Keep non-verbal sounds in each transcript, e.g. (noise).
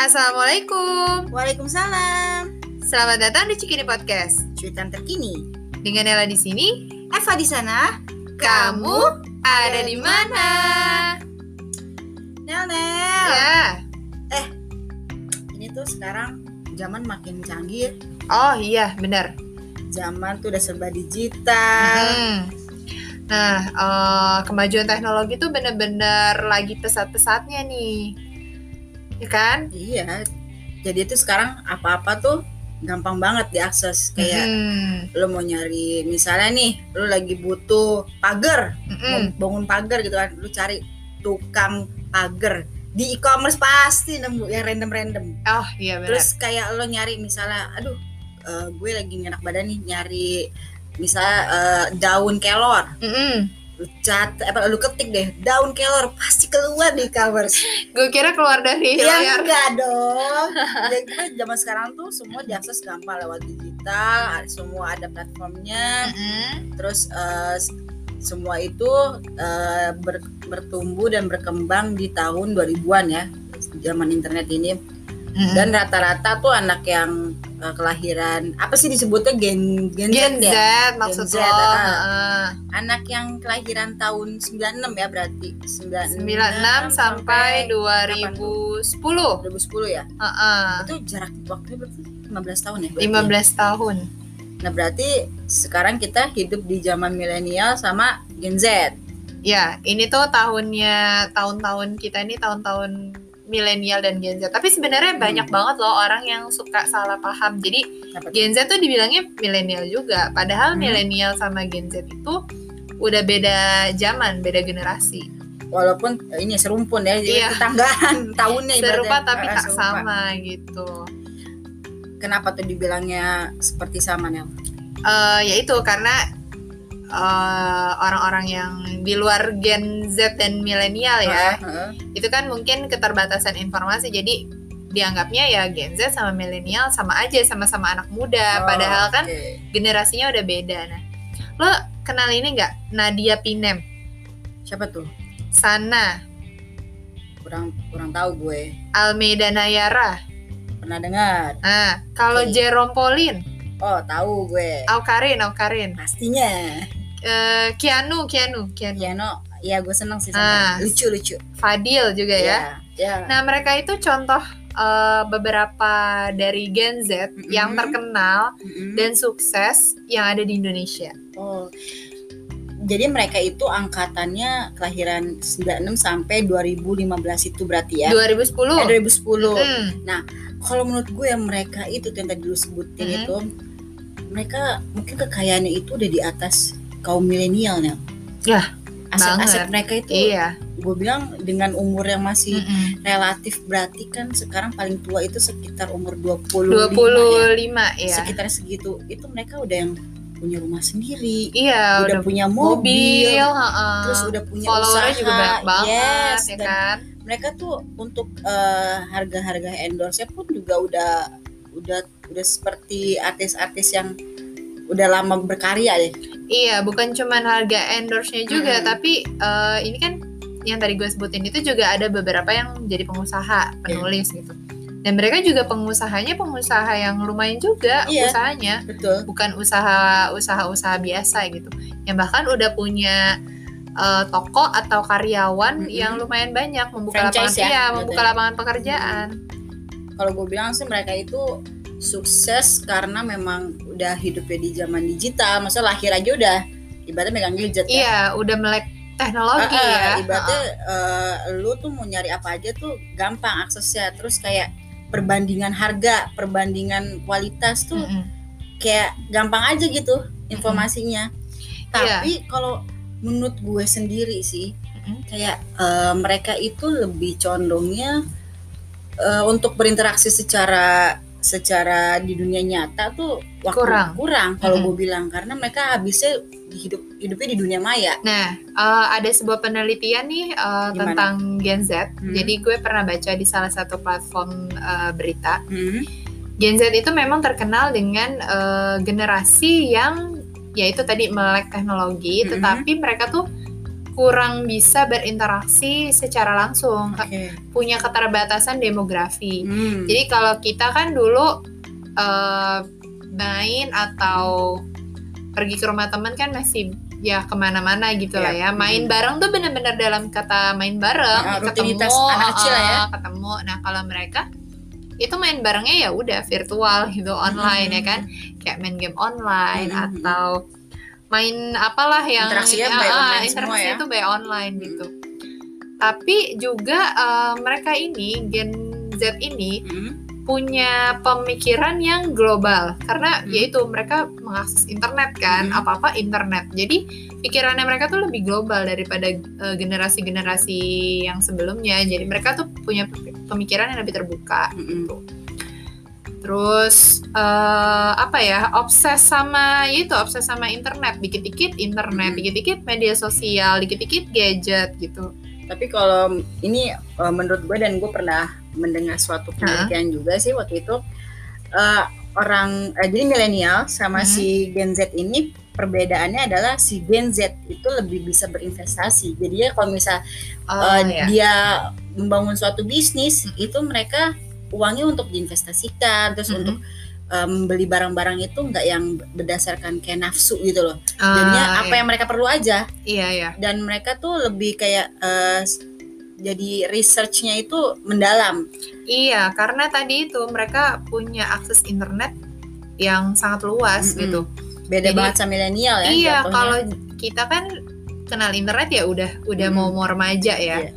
Assalamualaikum. Waalaikumsalam. Selamat datang di Cikini Podcast. Cuitan terkini. Dengan Ella di sini, Eva di sana. kamu ada di mana? Nel Nel. Ya. Ini tuh sekarang zaman makin canggih. Oh iya, benar. Zaman tuh udah serba digital. Hmm. Nah, eh, kemajuan teknologi tuh bener-bener lagi pesat-pesatnya nih. Ya kan? Iya. Jadi tuh sekarang apa-apa tuh gampang banget diakses. Kayak Hmm. lo mau nyari misalnya nih, lo lagi butuh pagar, mau Mm-mm. bangun pagar gitu kan. Lo cari tukang pagar di e-commerce pasti nemu yang random-random. Oh iya benar. Terus kayak lo nyari misalnya, aduh, eh, gue lagi enak badan nih nyari misalnya eh, daun kelor, Mm-mm. Lu cat, apa lu ketik deh daun kelor pasti keluar di covers. Gue kira keluar dari ya layar. enggak dong. Jadi (laughs) kita zaman sekarang tuh semua diakses gampang lewat digital, semua ada platformnya. Mm-mm. Terus eh, s- semua itu eh, ber- bertumbuh dan berkembang di tahun 2000-an ya, zaman internet ini. Mm-mm. dan rata-rata tuh anak yang uh, kelahiran apa sih disebutnya gen gen, Gen Z Z ya maksud Z, lo. ah. Heeh. anak yang kelahiran tahun 96 ya berarti 96, 96 sampai 2010. 2010 ya Heeh. itu jarak waktunya berarti 15 tahun ya berarti 15 tahun. nah berarti sekarang kita hidup di zaman milenial sama Gen Z Ya, ini tuh tahunnya tahun-tahun kita ini tahun-tahun milenial dan Gen Z. Tapi sebenarnya Hmm. banyak banget loh orang yang suka salah paham. Jadi? Gen Z tuh dibilangnya milenial juga. Padahal Hmm. milenial sama Gen Z itu udah beda zaman, beda generasi. walaupun eh, ini serumpun ya jadi Iya. tetanggaan (laughs) tahunnya Serupa ibaratnya. tapi Eh, tak serupa. sama gitu. kenapa tuh dibilangnya seperti sama nih Eh ya itu karena eh, orang-orang yang di luar Gen Z dan milenial ya. itu kan mungkin keterbatasan informasi. Jadi dianggapnya ya Gen Z sama milenial sama aja sama-sama anak muda. Padahal kan generasinya udah beda. Nah lo kenal ini nggak? Nadia Pinem. Siapa tuh? Sana. Kurang kurang tahu gue. Almeida Nayara. Pernah dengar? Nah kalau Oke. Jerome Pauline. Oh tahu gue. Aukarin Aukarin. Pastinya Eh, Kianu Kianu Kianu piano ya gue seneng sih Ah. sama lucu lucu. Fadil juga ya. Ya nah mereka itu contoh eh, beberapa dari Gen Z yang Mm-mm. terkenal Mm-mm. dan sukses yang ada di Indonesia. Oh. Jadi mereka itu angkatannya kelahiran 96 sampai 2015 itu berarti ya? 2010 eh, 2010 Hmm, kalau menurut gue yang mereka itu tuh yang tadi lu sebutin Mhm. itu mereka mungkin kekayaannya itu udah di atas kaum milenial nih Ya, aset-aset mereka itu iya. gue bilang dengan umur yang masih Mm-mm. relatif berarti kan sekarang paling tua itu sekitar umur 25 ya 25 ya. sekitar segitu itu mereka udah yang punya rumah sendiri Iya, udah, udah, punya mobil, mobil, heeh. terus udah punya usaha juga banyak banget yes, ya kan. mereka tuh untuk eh, harga-harga endorse pun juga udah udah udah seperti artis-artis yang udah lama berkarya deh Iya, bukan cuman harga endorse-nya juga, Mm-mm. tapi eh, ini kan yang tadi gue sebutin itu juga ada beberapa yang jadi pengusaha, penulis gitu. Dan mereka juga pengusahanya pengusaha yang lumayan juga Iya. usahanya, betul bukan usaha usaha-usaha biasa gitu. Yang bahkan udah punya eh, toko atau karyawan Mm-mm. yang lumayan banyak membuka lapangan Franchise ya, iya, membuka lapangan pekerjaan. kalau gue bilang sih mereka itu sukses karena memang udah hidupnya di zaman digital masa lahir aja udah ibaratnya megang gadget ya Iya, udah melek teknologi Ah, ah, ya. ibaratnya eh, lu tuh mau nyari apa aja tuh gampang aksesnya terus kayak perbandingan harga perbandingan kualitas tuh Mm-mm. kayak gampang aja gitu informasinya Iya. tapi kalau menurut gue sendiri sih Mm-mm. kayak eh, mereka itu lebih condongnya eh, untuk berinteraksi secara secara di dunia nyata tuh waktu Kurang. kurang kalau Mm-mm. gue bilang karena mereka habisnya hidup hidupnya di dunia maya Nah, eh, ada sebuah penelitian nih Gimana? tentang Gen Z. Hmm. Jadi gue pernah baca di salah satu platform eh, berita. Hmm. Gen Z itu memang terkenal dengan eh, generasi yang yaitu tadi melek teknologi, Hmm. tetapi mereka tuh kurang bisa berinteraksi secara langsung, Oke. punya keterbatasan demografi. Hmm. Jadi kalau kita kan dulu eh, main atau pergi ke rumah teman kan masih ya ke mana-mana gitu lah ya. Ya, Main hmm. bareng tuh bener-bener dalam kata main bareng, Ah, ketemu, rutinitas anak kecil lah ya. eh, ketemu. Nah kalau mereka itu main barengnya ya udah virtual gitu online ya kan, kayak main game online Hmm. atau main apalah yang Interaksinya ya, by ah, online semua interaksi ya. itu by online gitu. Tapi juga eh, mereka ini Gen Z ini Hmm. punya pemikiran yang global karena Hmm. yaitu mereka mengakses internet kan Hmm. apa-apa internet jadi pikirannya mereka tuh lebih global daripada eh, generasi-generasi yang sebelumnya jadi mereka tuh punya pemikiran yang lebih terbuka Hmm. Terus eh, apa ya obses sama itu obses sama internet dikit-dikit internet Hmm. dikit-dikit media sosial dikit-dikit gadget gitu Tapi kalau ini uh, menurut gue dan gue pernah mendengar suatu penelitian juga sih waktu itu uh, orang uh, jadi milenial sama Hmm. si Gen Z ini perbedaannya adalah si Gen Z itu lebih bisa berinvestasi. Jadi ya kalau misal Oh, uh, ya. dia membangun suatu bisnis Hmm. itu mereka uangnya untuk diinvestasikan terus Mhm. untuk um, beli barang-barang itu nggak yang berdasarkan kayak nafsu gitu loh. Ah, Jadinya apa iya. yang mereka perlu aja iya ya dan mereka tuh lebih kayak eh, s- jadi researchnya itu mendalam. Iya, karena tadi itu mereka punya akses internet yang sangat luas Mm-mm. gitu. Beda Jadi- banget sama milenial ya. iya, jatuhnya. kalau kita kan kenal internet ya udah udah Mm. mau mau remaja ya. Iya.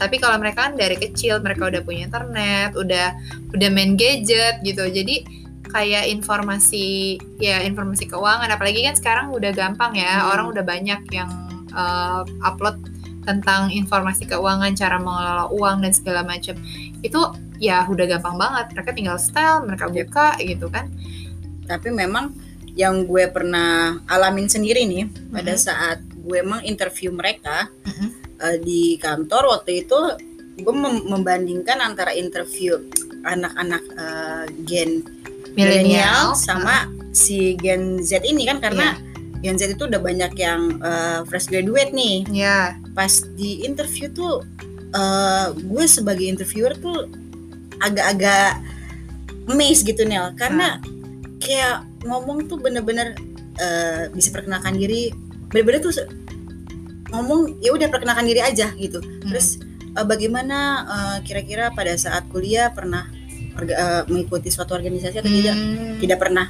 Tapi kalau mereka kan dari kecil mereka udah punya internet, udah udah main gadget gitu. Jadi kayak informasi ya informasi keuangan apalagi kan sekarang udah gampang ya. Hmm. Orang udah banyak yang uh, upload tentang informasi keuangan, cara mengelola uang dan segala macam. Itu ya udah gampang banget. Mereka tinggal style, mereka Yep. buka gitu kan. Tapi memang yang gue pernah alamin sendiri nih pada Mhm. saat gue emang interview mereka Mhm. Eh, di kantor waktu itu gue mem- membandingkan antara interview anak-anak eh, Gen milenial sama si Gen Z ini kan karena Gen Z itu udah banyak yang eh, fresh graduate nih. Ya, pas di interview tuh eh, gue sebagai interviewer tuh agak-agak amazed gitu Nel. Karena kayak ngomong tuh bener-bener eh, bisa perkenalkan diri. Bener-bener tuh ngomong ya udah perkenalkan diri aja gitu. Terus eh, bagaimana eh, kira-kira pada saat kuliah pernah orga- eh, mengikuti suatu organisasi atau tidak? Hmm. tidak pernah.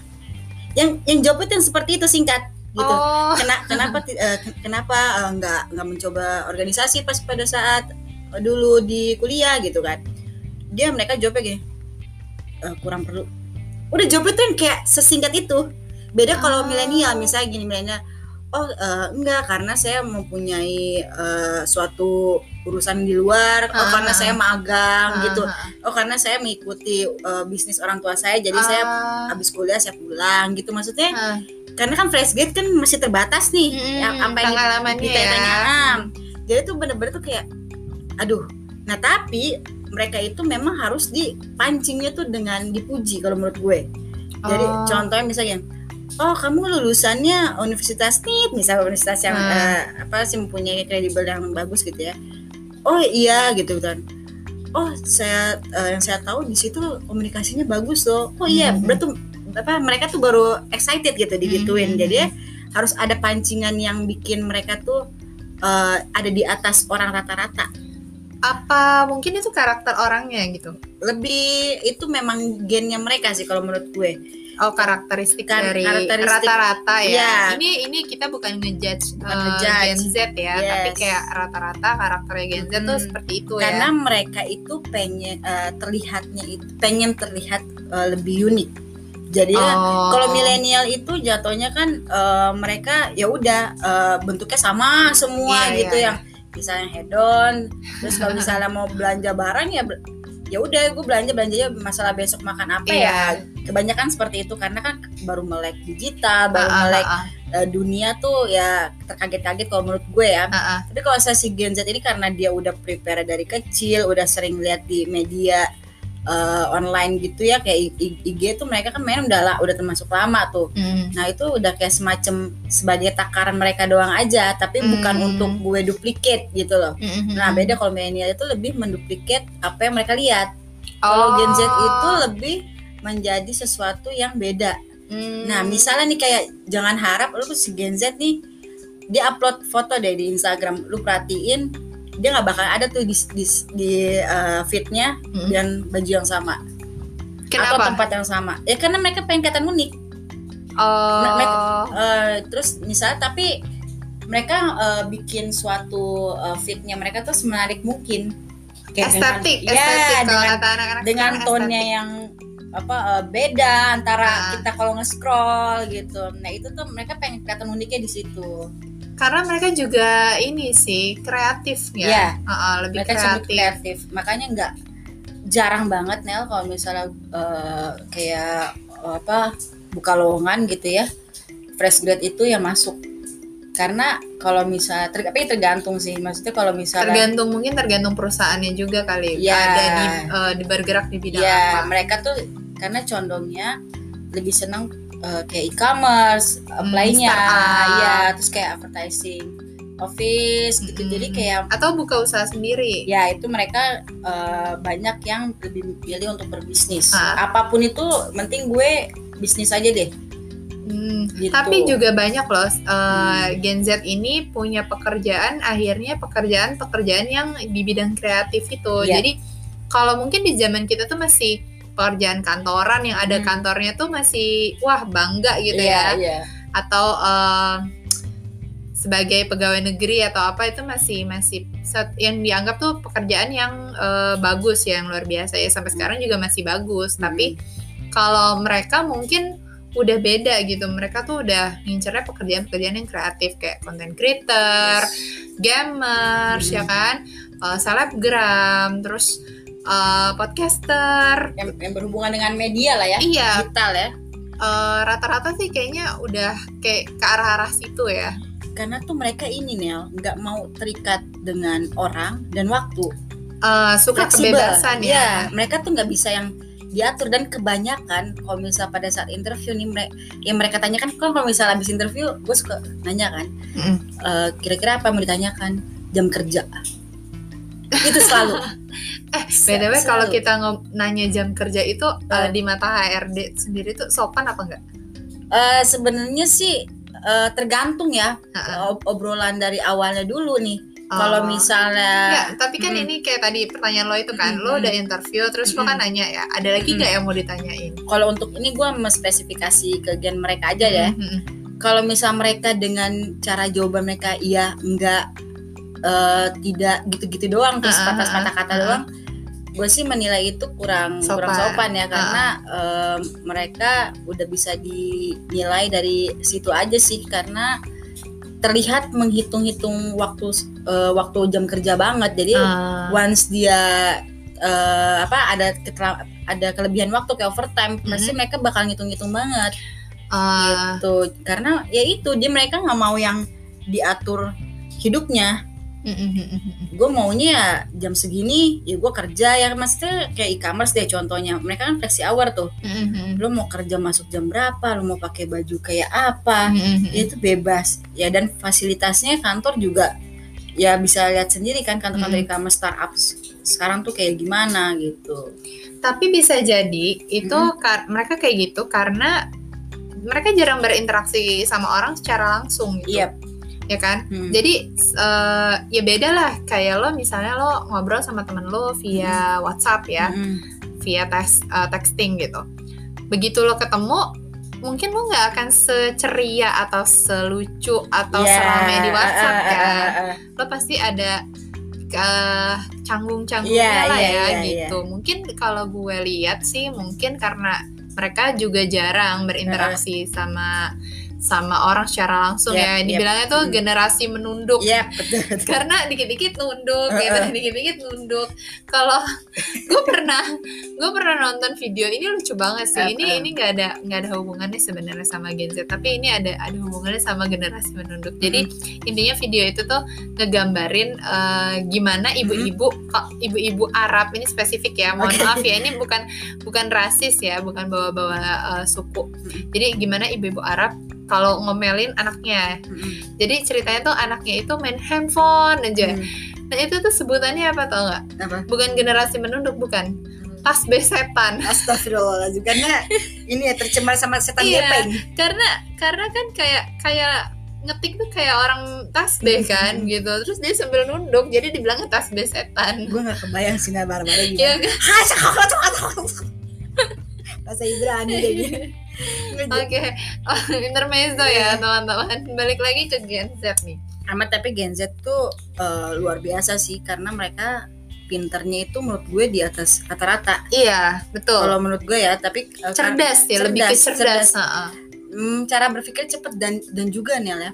Yang yang jawabnya tuh yang seperti itu singkat gitu. Oh, Kena- kenapa ken- kenapa eh, nggak nggak mencoba organisasi pas pada saat eh, dulu di kuliah gitu kan. Dia mereka jawabnya gini "Eh, kurang perlu. Udah jawabnya tuh yang kayak sesingkat itu. Beda kalau Oh. milenial misalnya gini milenial oh eh, enggak karena saya mempunyai eh, suatu urusan di luar oh Ah, karena saya magang ah, gitu ah, oh karena saya mengikuti eh, bisnis orang tua saya jadi saya ah. habis kuliah saya pulang gitu maksudnya Ah. karena kan fresh grade kan masih terbatas nih Hmm, yang apa yang ditanya ya. ah. jadi tuh bener-bener tuh kayak aduh nah tapi mereka itu memang harus dipancingnya tuh dengan dipuji kalau menurut gue jadi Oh. contohnya misalnya oh kamu lulusannya universitas nih misalnya universitas yang Hmm. eh, apa sih mempunyai kredibel yang bagus gitu ya. Oh iya gitu kan oh saya eh, yang saya tahu di situ komunikasinya bagus loh. Oh iya Hmm. berarti apa mereka tuh baru excited gitu digituin. Hmm. jadi harus ada pancingan yang bikin mereka tuh eh, ada di atas orang rata-rata. Apa mungkin itu karakter orangnya gitu? Lebih itu memang gennya mereka sih kalau menurut gue oh karakteristik Kan- dari karakteristik. rata-rata ya Iya. ini ini kita bukan ngejudge Bukan eh, ngejudge. Gen Z ya Yes. tapi kayak rata-rata karakternya Gen Z tuh Hmm. seperti itu karena ya mereka itu pengen eh, terlihatnya itu pengen terlihat eh, lebih unik jadi ya, Oh. kalau milenial itu jatuhnya kan eh, mereka ya udah eh, bentuknya sama semua Iya, gitu iya, yang misalnya hedon terus kalau misalnya mau belanja barang ya ya udah gue belanja belanjanya masalah besok makan apa Iya. ya kebanyakan seperti itu karena kan baru melek digital baru Ah, ah, melek ah, eh, dunia tuh ya terkaget-kaget kalau menurut gue ya ah, ah. tapi kalau saya si Gen Z ini karena dia udah prepare dari kecil, udah sering lihat di media uh, online gitu ya kayak IG tuh mereka kan main udah lah udah termasuk lama tuh. Mm. Nah itu udah kayak semacam sebagai takaran mereka doang aja, tapi mm. bukan untuk gue duplicate gitu loh. Mm-hmm. Nah beda kalau milenial itu lebih menduplikat apa yang mereka lihat. Oh. Kalau Gen Z itu lebih menjadi sesuatu yang beda. Mm. Nah misalnya nih kayak jangan harap lu si Gen Z nih dia upload foto deh di Instagram, lu perhatiin dia nggak bakal ada tuh di di, di uh, fitnya hmm. dan baju yang sama Kenapa? atau tempat yang sama ya karena mereka pengen kelihatan unik oh. Nah, mereka, uh, terus misalnya tapi mereka uh, bikin suatu uh, fitnya mereka tuh semenarik mungkin kayak estetik dengan, ya dengan anak-anak dengan tonnya yang apa uh, beda antara nah. kita kalau nge-scroll gitu nah itu tuh mereka pengen kelihatan uniknya di situ karena mereka juga ini sih kreatif ya, yeah. uh, uh, lebih mereka kreatif. kreatif. Makanya nggak jarang banget Nel kalau misalnya uh, kayak uh, apa buka lowongan gitu ya fresh grad itu yang masuk. Karena kalau misalnya ter, tapi tergantung sih. Maksudnya kalau misalnya tergantung mungkin tergantung perusahaannya juga kali. Ya ada di uh, di bergerak di bidang ya, apa. mereka tuh karena condongnya lebih senang uh, kayak e-commerce, apply-nya, hmm, ya, terus kayak advertising, office gitu. Hmm. Jadi kayak atau buka usaha sendiri. Ya, itu mereka uh, banyak yang lebih pilih untuk berbisnis. Ah. Apa pun itu, penting gue bisnis aja deh. Hmm, gitu. Tapi juga banyak loh uh, hmm. Gen Z ini punya pekerjaan akhirnya pekerjaan-pekerjaan yang di bidang kreatif itu. Yeah. Jadi kalau mungkin di zaman kita tuh masih pekerjaan kantoran yang ada hmm. kantornya tuh masih wah bangga gitu yeah, ya yeah. atau uh, sebagai pegawai negeri atau apa itu masih masih yang dianggap tuh pekerjaan yang uh, bagus ya yang luar biasa ya sampai sekarang juga masih bagus hmm. tapi kalau mereka mungkin udah beda gitu mereka tuh udah ngincernya pekerjaan-pekerjaan yang kreatif kayak content creator, yes. gamers ya hmm. ya kan, uh, selebgram, terus uh, podcaster. Yang, yang berhubungan dengan media lah ya. Iya. Digital ya. Uh, rata-rata sih kayaknya udah kayak ke arah-arah situ ya. Karena tuh mereka ini Nel nggak mau terikat dengan orang dan waktu. Uh, suka Flexible. kebebasan ya. ya mereka tuh nggak bisa yang diatur. Dan kebanyakan kalau misal pada saat interview nih mereka yang mereka tanyakan kan kalau misal habis interview gue suka nanya kan mm. uh, kira-kira apa yang mau ditanyakan? Jam kerja itu selalu (laughs) eh btw kalau kita nanya jam kerja itu uh, uh, di mata HRD sendiri tuh sopan apa enggak uh, sebenarnya sih uh, tergantung ya uh -uh. obrolan dari awalnya dulu nih oh. kalau misalnya ya tapi kan hmm. ini kayak tadi pertanyaan lo itu kan hmm. lo udah interview terus hmm. lo kan nanya ya ada lagi nggak hmm. yang mau ditanyain kalau untuk ini gue spesifikasi ke gen mereka aja ya hmm. kalau misal mereka dengan cara jawaban mereka iya enggak uh, tidak gitu-gitu doang terus sepatah-sepatah kata doang gue sih menilai itu kurang sopan. kurang sopan ya karena uh. um, mereka udah bisa dinilai dari situ aja sih karena terlihat menghitung-hitung waktu uh, waktu jam kerja banget jadi uh. once dia uh, apa ada ada kelebihan waktu kayak overtime mm -hmm. pasti mereka bakal ngitung-ngitung banget uh. gitu karena ya itu dia mereka nggak mau yang diatur hidupnya gue maunya ya jam segini ya gue kerja ya. Maksudnya kayak e-commerce deh contohnya. Mereka kan flexi hour tuh. Lo mau kerja masuk jam berapa lo mau pakai baju kayak apa ya itu bebas. Ya dan fasilitasnya kantor juga ya bisa lihat sendiri kan kantor-kantor e-commerce startup sekarang tuh kayak gimana gitu. Tapi bisa jadi itu mm-hmm. mereka kayak gitu karena mereka jarang berinteraksi sama orang secara langsung gitu. Yep ya kan hmm. jadi uh, ya beda lah kayak lo misalnya lo ngobrol sama temen lo via hmm. WhatsApp ya hmm. via tes uh, texting gitu begitu lo ketemu mungkin lo nggak akan seceria atau selucu atau yeah. seramai di WhatsApp uh, uh, kan uh, uh. lo pasti ada uh, canggung-canggungnya yeah, lah yeah, ya yeah, gitu yeah. mungkin kalau gue lihat sih mungkin karena mereka juga jarang berinteraksi uh. sama sama orang secara langsung Yep, ya. yep. Dibilangnya tuh Hmm. generasi menunduk. Iya, betul. betul. Karena dikit-dikit nunduk, gitu, dikit-dikit nunduk. Kalau (laughs) gue pernah, gue pernah nonton video ini lucu banget sih. Ini ini nggak ada nggak ada hubungannya sebenarnya sama Gen Z, tapi ini ada ada hubungannya sama generasi menunduk. Jadi intinya video itu tuh ngegambarin eh, gimana ibu-ibu, kok ibu-ibu Arab ini spesifik ya. Mohon Oke. maaf ya, ini bukan bukan rasis ya, bukan bawa-bawa eh, suku. Jadi gimana ibu-ibu Arab kalau ngomelin anaknya. Mm-mm. Jadi ceritanya tuh anaknya itu main handphone aja. Hmm. Nah itu tuh sebutannya apa tau nggak? Apa? Bukan generasi menunduk, bukan. Tas besetan. (laughs) Astagfirullahaladzim karena ini ya tercemar sama setan Iya. gepeng. Karena karena kan kayak kayak ngetik tuh kayak orang tasbih kan gitu. Terus dia sambil nunduk, jadi dibilangnya tasbih setan. Gue gak kebayang sih bareng-bareng Iya gimana. kan? Cakap, cakap. Bahasa Ibrani deh gitu. (laughs) Oke, Oh, (laughs) intermezzo ya teman-teman. Balik lagi ke Gen Z nih. Amat tapi Gen Z tuh eh, luar biasa sih karena mereka pinternya itu menurut gue di atas rata-rata. Iya, betul. Kalau menurut gue ya, tapi eh, cerdas ya, lebih ke cerdas. Ha-ha. Hmm, cara berpikir cepet dan dan juga Nel ya.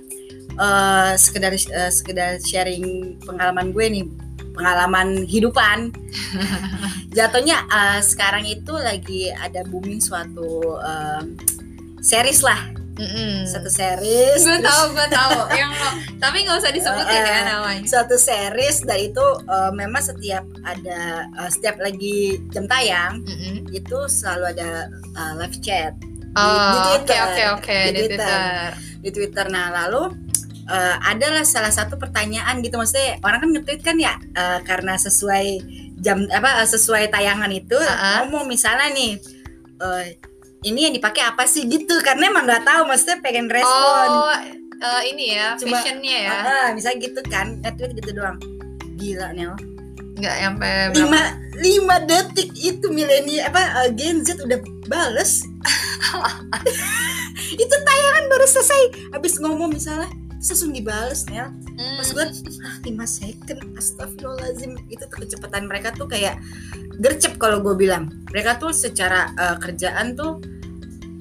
Eh sekedar eh, sekedar sharing pengalaman gue nih, pengalaman hidupan. Jatuhnya eh, sekarang itu lagi ada booming suatu eh, series lah, Mm-mm. satu series. Gue tahu, gue tahu. (laughs) Yang tapi nggak usah disebutin ya Uh, uh. namanya. suatu series dan itu eh, memang setiap ada eh, setiap lagi jam tayang Mm-mm. itu selalu ada eh, live chat di Oh, oke Twitter. oke oke Di di Twitter. Twitter. di Twitter. Nah lalu eh, adalah salah satu pertanyaan gitu maksudnya orang kan nge-tweet kan ya eh, karena sesuai jam apa eh, sesuai tayangan itu Uh-uh. ngomong misalnya nih eh, ini yang dipakai apa sih gitu karena emang nggak tahu maksudnya pengen respon. Oh, eh, ini ya, Cuma- fashionnya ya, Ah, misalnya gitu kan nge-tweet gitu doang. Gila Nel. nggak sampai lima lima detik itu milenial apa uh, Gen Z udah bales (laughs) itu tayangan baru selesai habis ngomong misalnya terus langsung dibales Nel Hmm. pas gue ah 5 second astagfirullahaladzim itu tuh kecepatan mereka tuh kayak gercep kalau gue bilang mereka tuh secara uh, kerjaan tuh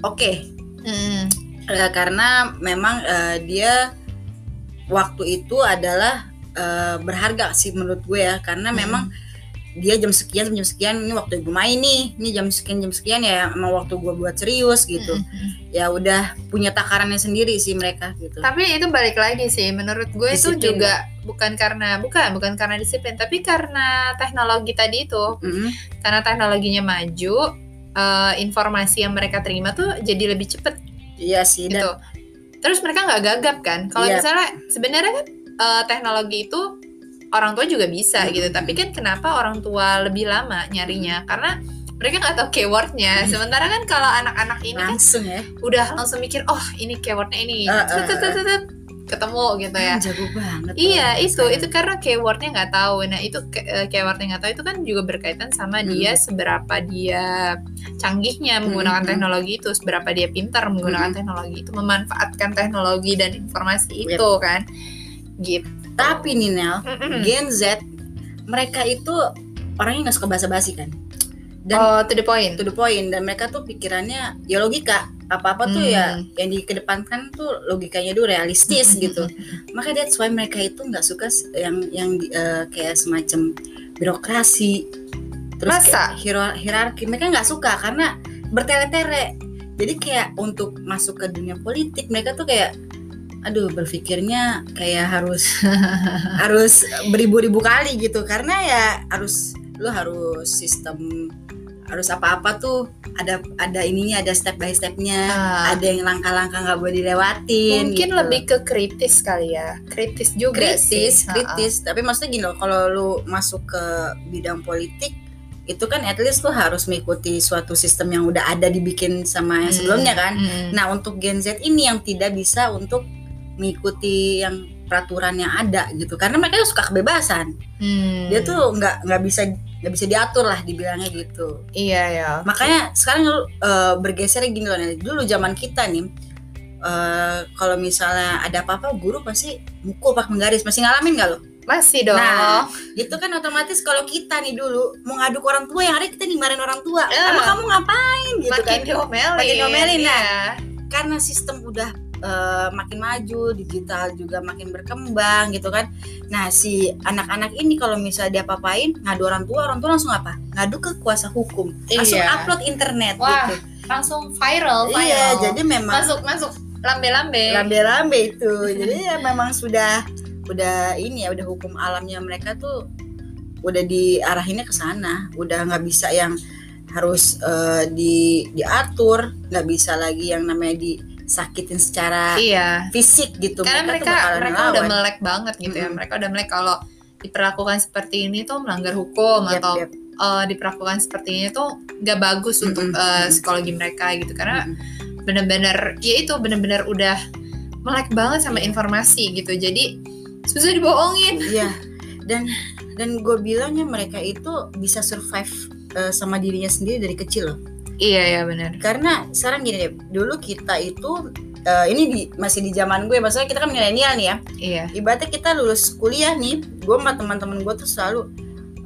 oke Hmm. Eh, karena memang eh, dia waktu itu adalah eh, berharga sih menurut gue ya karena Hmm. memang dia jam sekian jam sekian ini waktu gue main nih ini jam sekian jam sekian ya emang waktu gue buat serius gitu Mm-mm. ya udah punya takarannya sendiri sih mereka gitu Tapi itu balik lagi sih, menurut gue itu juga bukan karena bukan bukan karena disiplin, tapi karena teknologi tadi itu, Mm-mm. karena teknologinya maju, eh, informasi yang mereka terima tuh jadi lebih cepet iya sih dan gitu. Terus mereka nggak gagap kan? Kalau Iya. misalnya sebenarnya kan eh, teknologi itu orang tua juga bisa Mm-mm. gitu. Tapi kan kenapa orang tua lebih lama nyarinya? Karena mereka nggak tahu keywordnya. Sementara kan kalau anak-anak ini kan langsung ya udah langsung mikir, oh ini keywordnya ini, tut, tut, tut. ketemu gitu ya. Ah, jago banget Iya itu itu karena keywordnya nggak tahu. Nah itu eh, keywordnya nggak tahu itu kan juga berkaitan sama Mm. dia seberapa dia canggihnya menggunakan Mm, mm. teknologi itu, seberapa dia pintar menggunakan Mm. teknologi itu, memanfaatkan teknologi dan informasi Yep. itu kan. Gitu. Tapi nih Nel Mm-mm. Gen Z mereka itu orangnya nggak suka basa-basi kan dan oh to the point. to the point dan mereka tuh pikirannya ya logika apa-apa tuh Hmm. ya yang dikedepankan tuh logikanya tuh realistis Hmm, gitu maka that's why mereka itu nggak suka yang yang eh, kayak semacam birokrasi terus Masa? kayak hierarki mereka nggak suka karena bertele-tele jadi kayak untuk masuk ke dunia politik mereka tuh kayak aduh berpikirnya kayak harus (laughs) harus beribu-ribu kali gitu karena ya harus lu harus sistem harus apa-apa tuh ada ada ininya ada step by stepnya Ah. ada yang langkah-langkah nggak boleh dilewatin Mungkin gitu. lebih ke kritis kali ya, kritis juga kritis sih. kritis tapi maksudnya gini loh kalau lu masuk ke bidang politik itu kan at least lu harus mengikuti suatu sistem yang udah ada dibikin sama yang Hmm, sebelumnya kan hmm. nah untuk Gen Z ini yang tidak bisa untuk mengikuti yang peraturan yang ada gitu karena mereka suka kebebasan Hmm. dia tuh nggak nggak bisa nggak bisa diatur lah dibilangnya gitu Iya ya. makanya sekarang uh, bergeser gini loh dulu zaman kita nih uh, kalau misalnya ada apa-apa guru pasti mukul pak menggaris masih ngalamin nggak lo Masih dong. Nah, itu kan otomatis kalau kita nih dulu mau ngadu ke orang tua yang ada kita dimarahin orang tua emang kamu ngapain gitu makin kan diomelin. Makin diomelin, nah. Iya. karena sistem udah uh, makin maju, digital juga makin berkembang gitu kan. Nah, si anak-anak ini kalau misalnya dia papain ngadu orang tua, orang tua langsung apa? Ngadu ke kuasa hukum. Langsung Iya. upload internet Wah, gitu. langsung viral, viral. Iya, jadi memang masuk masuk lambe-lambe. lambe-lambe itu. (laughs) jadi ya memang sudah udah ini ya udah hukum alamnya mereka tuh udah diarahinnya ke sana. Udah nggak bisa yang harus eh, di diatur, nggak bisa lagi yang namanya disakitin secara Iya. fisik gitu. Karena mereka bakalan mereka udah melek banget gitu ya. Mm-mm. Mereka udah melek kalau diperlakukan seperti ini tuh melanggar hukum Yap, atau yap. eh, diperlakukan seperti ini tuh nggak bagus untuk Mm-mm, eh, mm-mm. psikologi mereka gitu karena Mm-mm. bener-bener ya itu bener-bener udah melek banget sama Iya. informasi gitu jadi susah dibohongin Iya. Dan dan gue bilangnya mereka itu bisa survive eh, sama dirinya sendiri dari kecil loh. Iya ya benar Karena sekarang gini deh, dulu kita itu eh, ini di, masih di zaman gue, maksudnya kita kan milenial nih ya. iya Ibaratnya kita lulus kuliah nih, gue sama teman-teman gue tuh selalu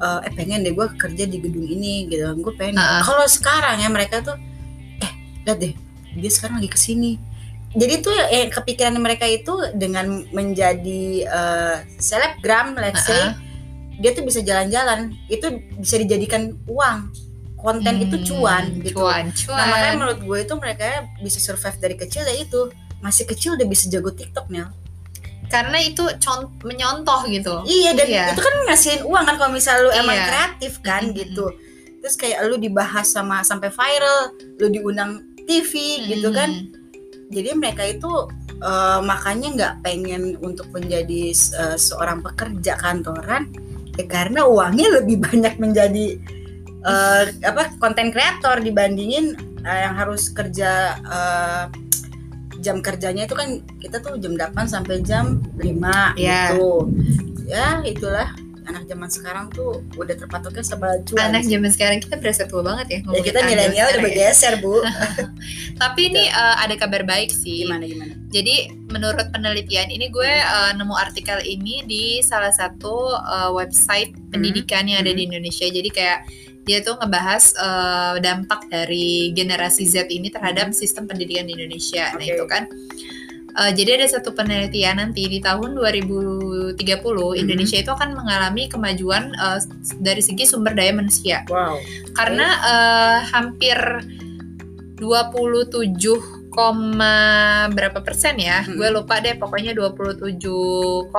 eh, eh pengen deh gue kerja di gedung ini gitu. Gue pengen. Ha-ha. Kalau sekarang ya mereka tuh eh lihat deh, dia sekarang lagi ke sini. Jadi tuh eh, kepikiran mereka itu dengan menjadi eh, selebgram, let's say, Ha-ha. dia tuh bisa jalan-jalan, itu bisa dijadikan uang. Konten itu Hmm, cuan gitu. cuan Nah cuan makanya menurut gue itu mereka bisa survive dari kecil ya itu masih kecil udah bisa jago TikTok nih. karena itu menyontoh gitu Iya dan Iya. itu kan ngasihin uang kan kalau misal lu emang Iya. kreatif kan Mm-mm. gitu. Terus kayak lu dibahas sama sampai viral, lu diundang TV gitu Hmm. kan. Jadi mereka itu eh, makanya nggak pengen untuk menjadi eh, seorang pekerja kantoran ya karena uangnya lebih (laughs) banyak menjadi eh, apa konten kreator dibandingin eh, yang harus kerja eh, jam kerjanya itu kan kita tuh jam 8 sampai jam 5 Iya. gitu. Ya, itulah anak zaman sekarang tuh udah terpatoknya sama cuan. anak zaman sekarang kita berasa tua banget ya ya kita milenial udah ya. bergeser, Bu. (laughs) tapi ini eh, ada kabar baik sih Gimana gimana? Jadi menurut penelitian ini gue uh, nemu artikel ini di salah satu uh, website pendidikan yang ada di Indonesia. Jadi kayak tuh ngebahas uh, dampak dari generasi Z ini terhadap sistem pendidikan di Indonesia. Nah Oke. itu kan. Uh, jadi ada satu penelitian nanti di tahun 2030 Indonesia itu akan mengalami kemajuan uh, dari segi sumber daya manusia Wow. karena eh, hampir 27 koma berapa persen ya Mm-mm. gue lupa deh pokoknya 27,94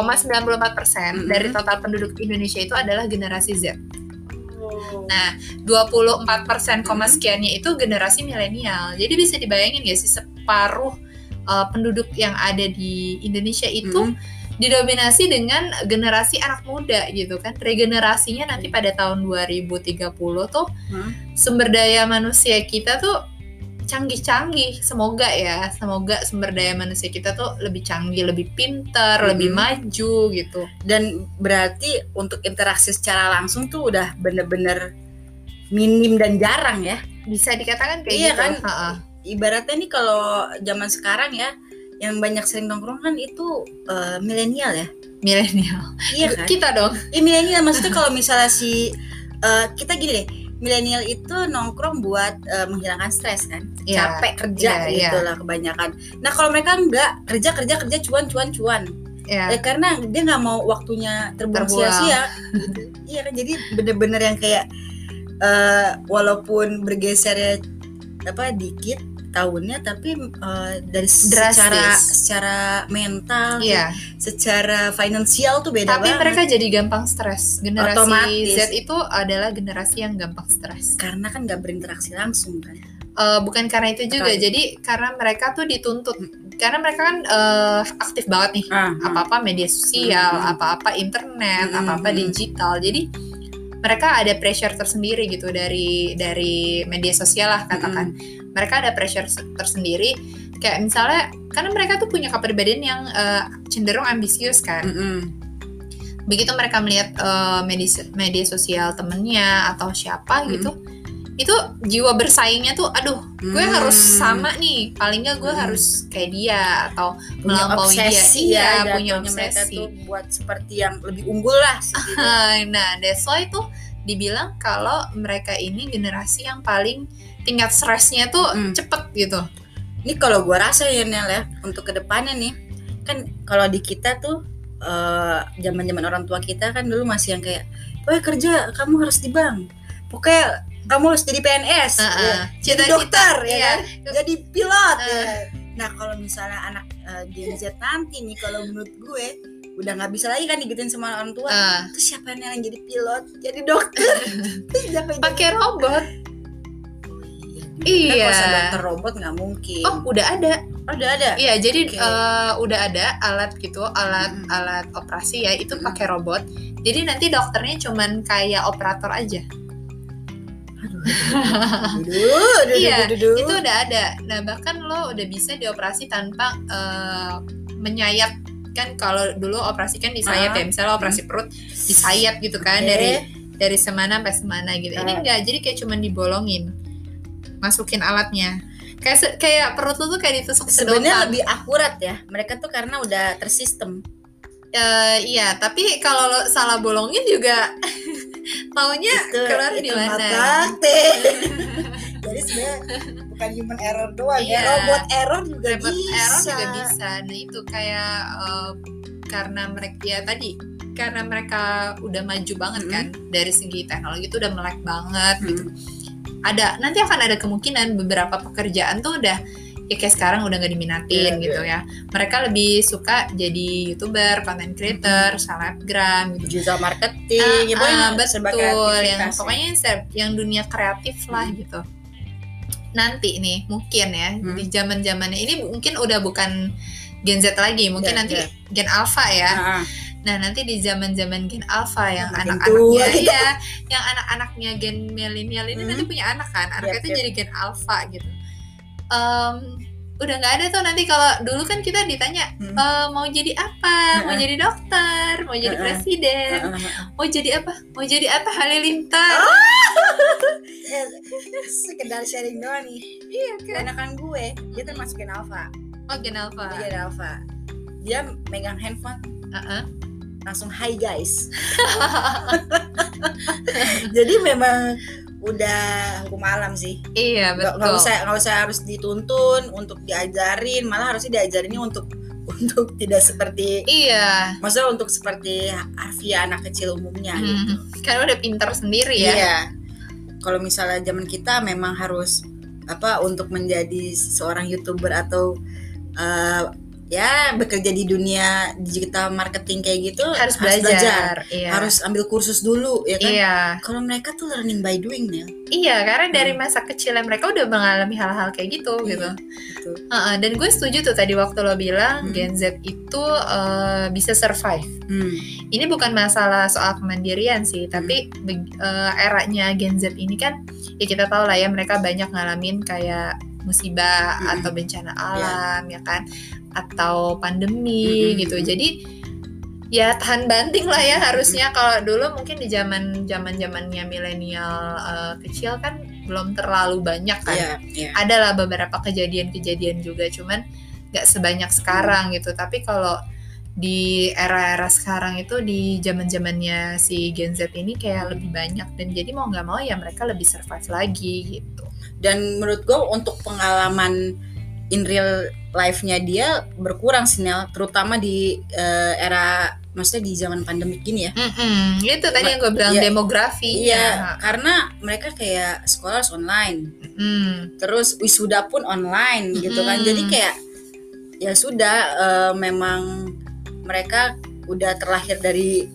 persen Mm-mm. dari total penduduk Indonesia itu adalah generasi Z. Nah, 24 persen koma Mm-mm. sekiannya itu generasi milenial jadi bisa dibayangin ya sih separuh eh, penduduk yang ada di Indonesia itu Mm. didominasi dengan generasi anak muda gitu kan regenerasinya nanti pada tahun 2030 tuh Hmm. sumber daya manusia kita tuh canggih-canggih semoga ya semoga sumber daya manusia kita tuh lebih canggih lebih pintar Mhm. lebih maju gitu Dan berarti untuk interaksi secara langsung tuh udah bener-bener minim dan jarang ya. bisa dikatakan kayak Iya gitu kan? Ha-ha. Ibaratnya nih kalau zaman sekarang ya yang banyak sering nongkrong kan itu eh, milenial ya. milenial Iya kan? kita dong Iya milenial maksudnya kalau misalnya si eh, kita gini deh, milenial itu nongkrong buat eh, menghilangkan stres kan, Iya, capek kerja iya, gitu lah kebanyakan. Nah kalau mereka enggak kerja kerja kerja cuan cuan cuan, ya ya karena dia nggak mau waktunya terbuang sia-sia. gitu. (laughs) Iya kan jadi bener-bener yang kayak eh, walaupun bergesernya apa dikit tahunnya tapi eh, dari Drastis. secara secara mental iya secara finansial tuh beda tapi banget. mereka jadi gampang stres generasi Otomatis. Z itu adalah generasi yang gampang stres karena kan nggak berinteraksi langsung kan Eh, bukan karena itu juga Sekali. jadi karena mereka tuh dituntut karena mereka kan eh, aktif banget nih apa-apa media sosial, Mm-mm. apa-apa internet, Mm-mm. apa-apa digital. Jadi mereka ada pressure tersendiri gitu dari dari media sosial lah katakan. Mereka ada pressure se- tersendiri kayak misalnya karena mereka tuh punya kepribadian yang eh, cenderung ambisius kan. Begitu mereka melihat eh, media media sosial temennya atau siapa Mm-mm. gitu, itu jiwa bersaingnya tuh aduh gue Hmm. harus sama nih paling nggak gue Hmm. harus kayak dia atau punya melampaui dia. Iya, ya punya jatuhnya mereka obsesi. tuh buat seperti yang lebih unggul lah. Hai, nah that's why tuh dibilang kalau mereka ini generasi yang paling tingkat stresnya tuh Hmm. cepet gitu ini kalau gua rasa ya Nel ya untuk ke depannya nih kan kalau di kita tuh zaman zaman orang tua kita kan dulu masih yang kayak, oh kerja kamu harus di bank, pokoknya kamu harus jadi PNS, uh, uh. Ya. jadi dokter, ya iya. kan? jadi pilot. Uh. Ya. Nah kalau misalnya anak uh, Gen Z nanti nih, kalau menurut gue udah nggak bisa lagi kan digituin sama orang tua, uh. terus siapa yang jadi pilot, jadi dokter, (laughs) pakai robot. Iya. Kan iya. dokter robot nggak mungkin. Oh udah ada. Oh, udah ada. Iya, jadi okay. uh, eh, udah ada alat gitu, alat hmm. alat operasi ya, itu hmm. pakai robot. Jadi nanti dokternya cuman kayak operator aja. (laughs) iya, itu udah ada. Nah, bahkan lo udah bisa dioperasi tanpa uh, menyayat kan kalau dulu operasi kan disayat uh, ya, misalnya operasi hmm. perut disayat gitu kan okay. dari dari semana sampai semana gitu. Ini enggak, jadi kayak cuman dibolongin. Masukin alatnya kayak kayak perut lu tuh kayak ditusuk sebenarnya lebih akurat ya mereka tuh karena udah tersistem uh, iya tapi kalau salah bolongin juga (laughs) taunya itu, keluar di mana (laughs) jadi sebenarnya bukan human error doang ya, iya. ya robot error juga robot bisa error juga bisa nah itu kayak uh, karena mereka ya tadi karena mereka udah maju banget -hmm. kan dari segi teknologi itu udah melek banget -hmm. gitu ada nanti akan ada kemungkinan beberapa pekerjaan tuh udah ya kayak sekarang udah nggak diminatin yeah, gitu yeah. ya mereka lebih suka jadi youtuber, content creator, mm-hmm. selebgram gitu. digital marketing, uh, uh, betul yang pokoknya yang dunia kreatif lah hmm. gitu. Nanti nih mungkin ya hmm. di zaman zamannya ini mungkin udah bukan Gen Z lagi, mungkin yeah, nanti yeah. Gen Alpha ya. Uh -huh Nah nanti di zaman zaman gen alpha yang anak-anaknya gitu. ya, yang anak-anaknya gen milenial ini hmm. nanti punya anak kan, anaknya yep, itu yep. jadi gen alpha gitu. Um, udah nggak ada tuh nanti kalau dulu kan kita ditanya hmm. e, mau jadi apa, mau jadi dokter, mau jadi presiden, mau jadi apa, mau jadi apa halilintar. Oh! (laughs) Sekedar sharing doang nih. Iya kan. Anak gue, dia tuh masuk gen alpha. Oh gen alpha. Gen alpha. Dia megang handphone. Uh -uh langsung hai guys (laughs) jadi memang udah hukum alam sih. Iya betul nggak usah nggak usah harus dituntun untuk diajarin. Malah harusnya diajarinnya untuk (laughs) untuk tidak seperti iya. maksudnya untuk seperti Arfia anak kecil umumnya hmm, gitu. Karena udah pintar sendiri ya. Iya. Kalau misalnya zaman kita memang harus apa untuk menjadi seorang youtuber atau uh, ya bekerja di dunia digital marketing kayak gitu harus, harus belajar, belajar. Iya. harus ambil kursus dulu ya kan iya. kalau mereka tuh learning by doing nih iya karena hmm. dari masa kecilnya mereka udah mengalami hal-hal kayak gitu iya, gitu gitu. Uh -uh, dan gue setuju tuh tadi waktu lo bilang hmm. Gen Z itu uh, bisa survive hmm. ini bukan masalah soal kemandirian sih tapi hmm. uh, eranya Gen Z ini kan ya kita tahu lah ya mereka banyak ngalamin kayak musibah hmm. atau bencana iya. alam yeah. ya kan atau pandemi hmm. gitu. Jadi ya tahan banting lah ya harusnya. Kalau dulu mungkin di zaman zaman zamannya milenial uh, kecil kan belum terlalu banyak kan. Yeah, yeah. ada lah beberapa kejadian-kejadian juga cuman nggak sebanyak sekarang gitu. Tapi kalau di era-era sekarang itu di zaman zamannya si Gen Z ini kayak lebih banyak. Dan jadi mau nggak mau ya mereka lebih survive lagi gitu. Dan menurut gue untuk pengalaman in real life-nya dia berkurang sinyal terutama di uh, era maksudnya di zaman pandemi gini ya. Mm-hmm. Itu tadi yang gue bilang ya, demografi. Iya, ya. karena mereka kayak sekolah online. Mm. Terus wisuda pun online mm-hmm. gitu kan. Jadi kayak ya sudah uh, memang mereka udah terlahir dari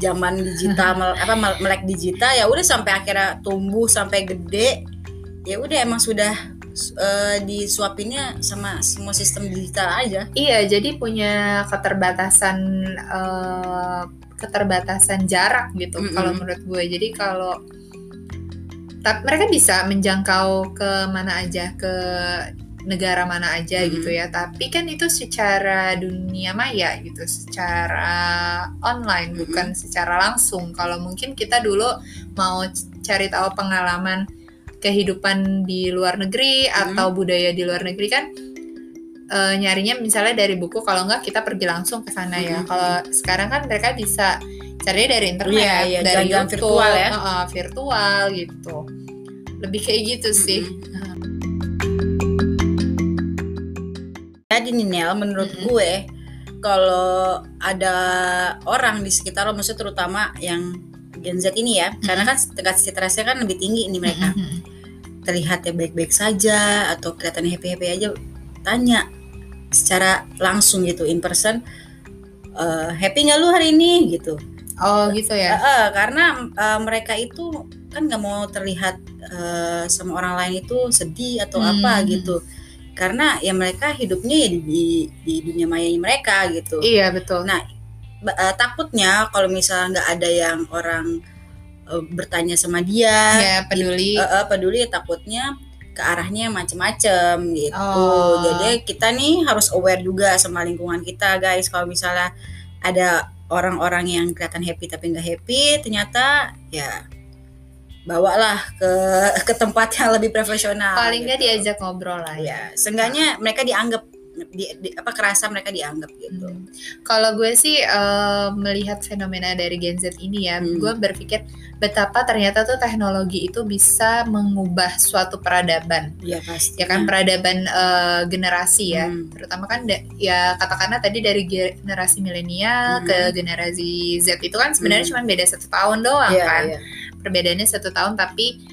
zaman digital (laughs) apa melek digital ya udah sampai akhirnya tumbuh sampai gede ya udah emang sudah uh, disuapinnya sama semua sistem digital aja. Iya, jadi punya keterbatasan uh, keterbatasan jarak gitu mm -hmm. kalau menurut gue. Jadi kalau tapi mereka bisa menjangkau ke mana aja ke negara mana aja hmm. gitu ya tapi kan itu secara dunia maya gitu secara online hmm. bukan secara langsung kalau mungkin kita dulu mau cari tahu pengalaman kehidupan di luar negeri hmm. atau budaya di luar negeri kan uh, nyarinya misalnya dari buku kalau enggak kita pergi langsung ke sana ya. hmm. ya kalau sekarang kan mereka bisa cari dari internet yeah, yeah, dari jalan YouTube virtual ya uh, uh, virtual gitu lebih kayak gitu sih hmm. jadi nih Nel menurut mm -hmm. gue kalau ada orang di sekitar lo maksudnya terutama yang Gen Z ini ya mm-hmm. karena kan tingkat stresnya kan lebih tinggi ini mereka mm-hmm. terlihat ya baik-baik saja atau kelihatan happy-happy aja tanya secara langsung gitu in person uh, happy nggak lu hari ini? gitu. Oh gitu ya? Uh, uh, karena uh, mereka itu kan nggak mau terlihat uh, sama orang lain itu sedih atau hmm. apa gitu. Karena ya mereka hidupnya ya di, di, di dunia maya mereka gitu. Iya betul. Nah uh, takutnya kalau misalnya nggak ada yang orang uh, bertanya sama dia. Ya peduli. Uh, uh, peduli takutnya ke arahnya macem-macem gitu. Oh. jadi kita nih harus aware juga sama lingkungan kita guys. Kalau misalnya ada orang-orang yang kelihatan happy tapi nggak happy ternyata ya bawalah ke ke tempat yang lebih profesional paling nggak gitu. diajak ngobrol lah ya. Seenggaknya mereka dianggap di, di apa kerasa mereka dianggap gitu. Hmm. Kalau gue sih uh, melihat fenomena dari Gen Z ini ya, hmm. gue berpikir betapa ternyata tuh teknologi itu bisa mengubah suatu peradaban. Iya pasti. Ya kan peradaban uh, generasi ya, hmm. terutama kan ya katakanlah tadi dari generasi milenial hmm. ke generasi Z itu kan sebenarnya hmm. cuma beda satu tahun doang yeah, kan. Yeah. Perbedaannya satu tahun tapi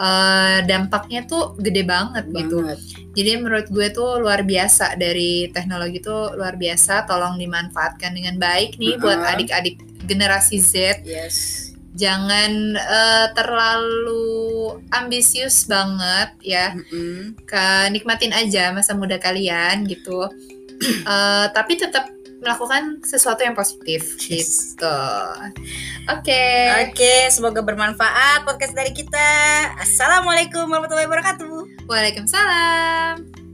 uh, dampaknya tuh gede banget, gitu. banget gitu. Jadi menurut gue tuh luar biasa dari teknologi tuh luar biasa. Tolong dimanfaatkan dengan baik nih uh -huh. buat adik-adik generasi Z. Yes. Jangan uh, terlalu ambisius banget ya. Uh -huh. nikmatin aja masa muda kalian gitu. uh, (clears throat) tapi tetap melakukan sesuatu yang positif yes. gitu. Oke. Okay. Oke, okay, semoga bermanfaat podcast dari kita. Assalamualaikum warahmatullahi wabarakatuh. Waalaikumsalam.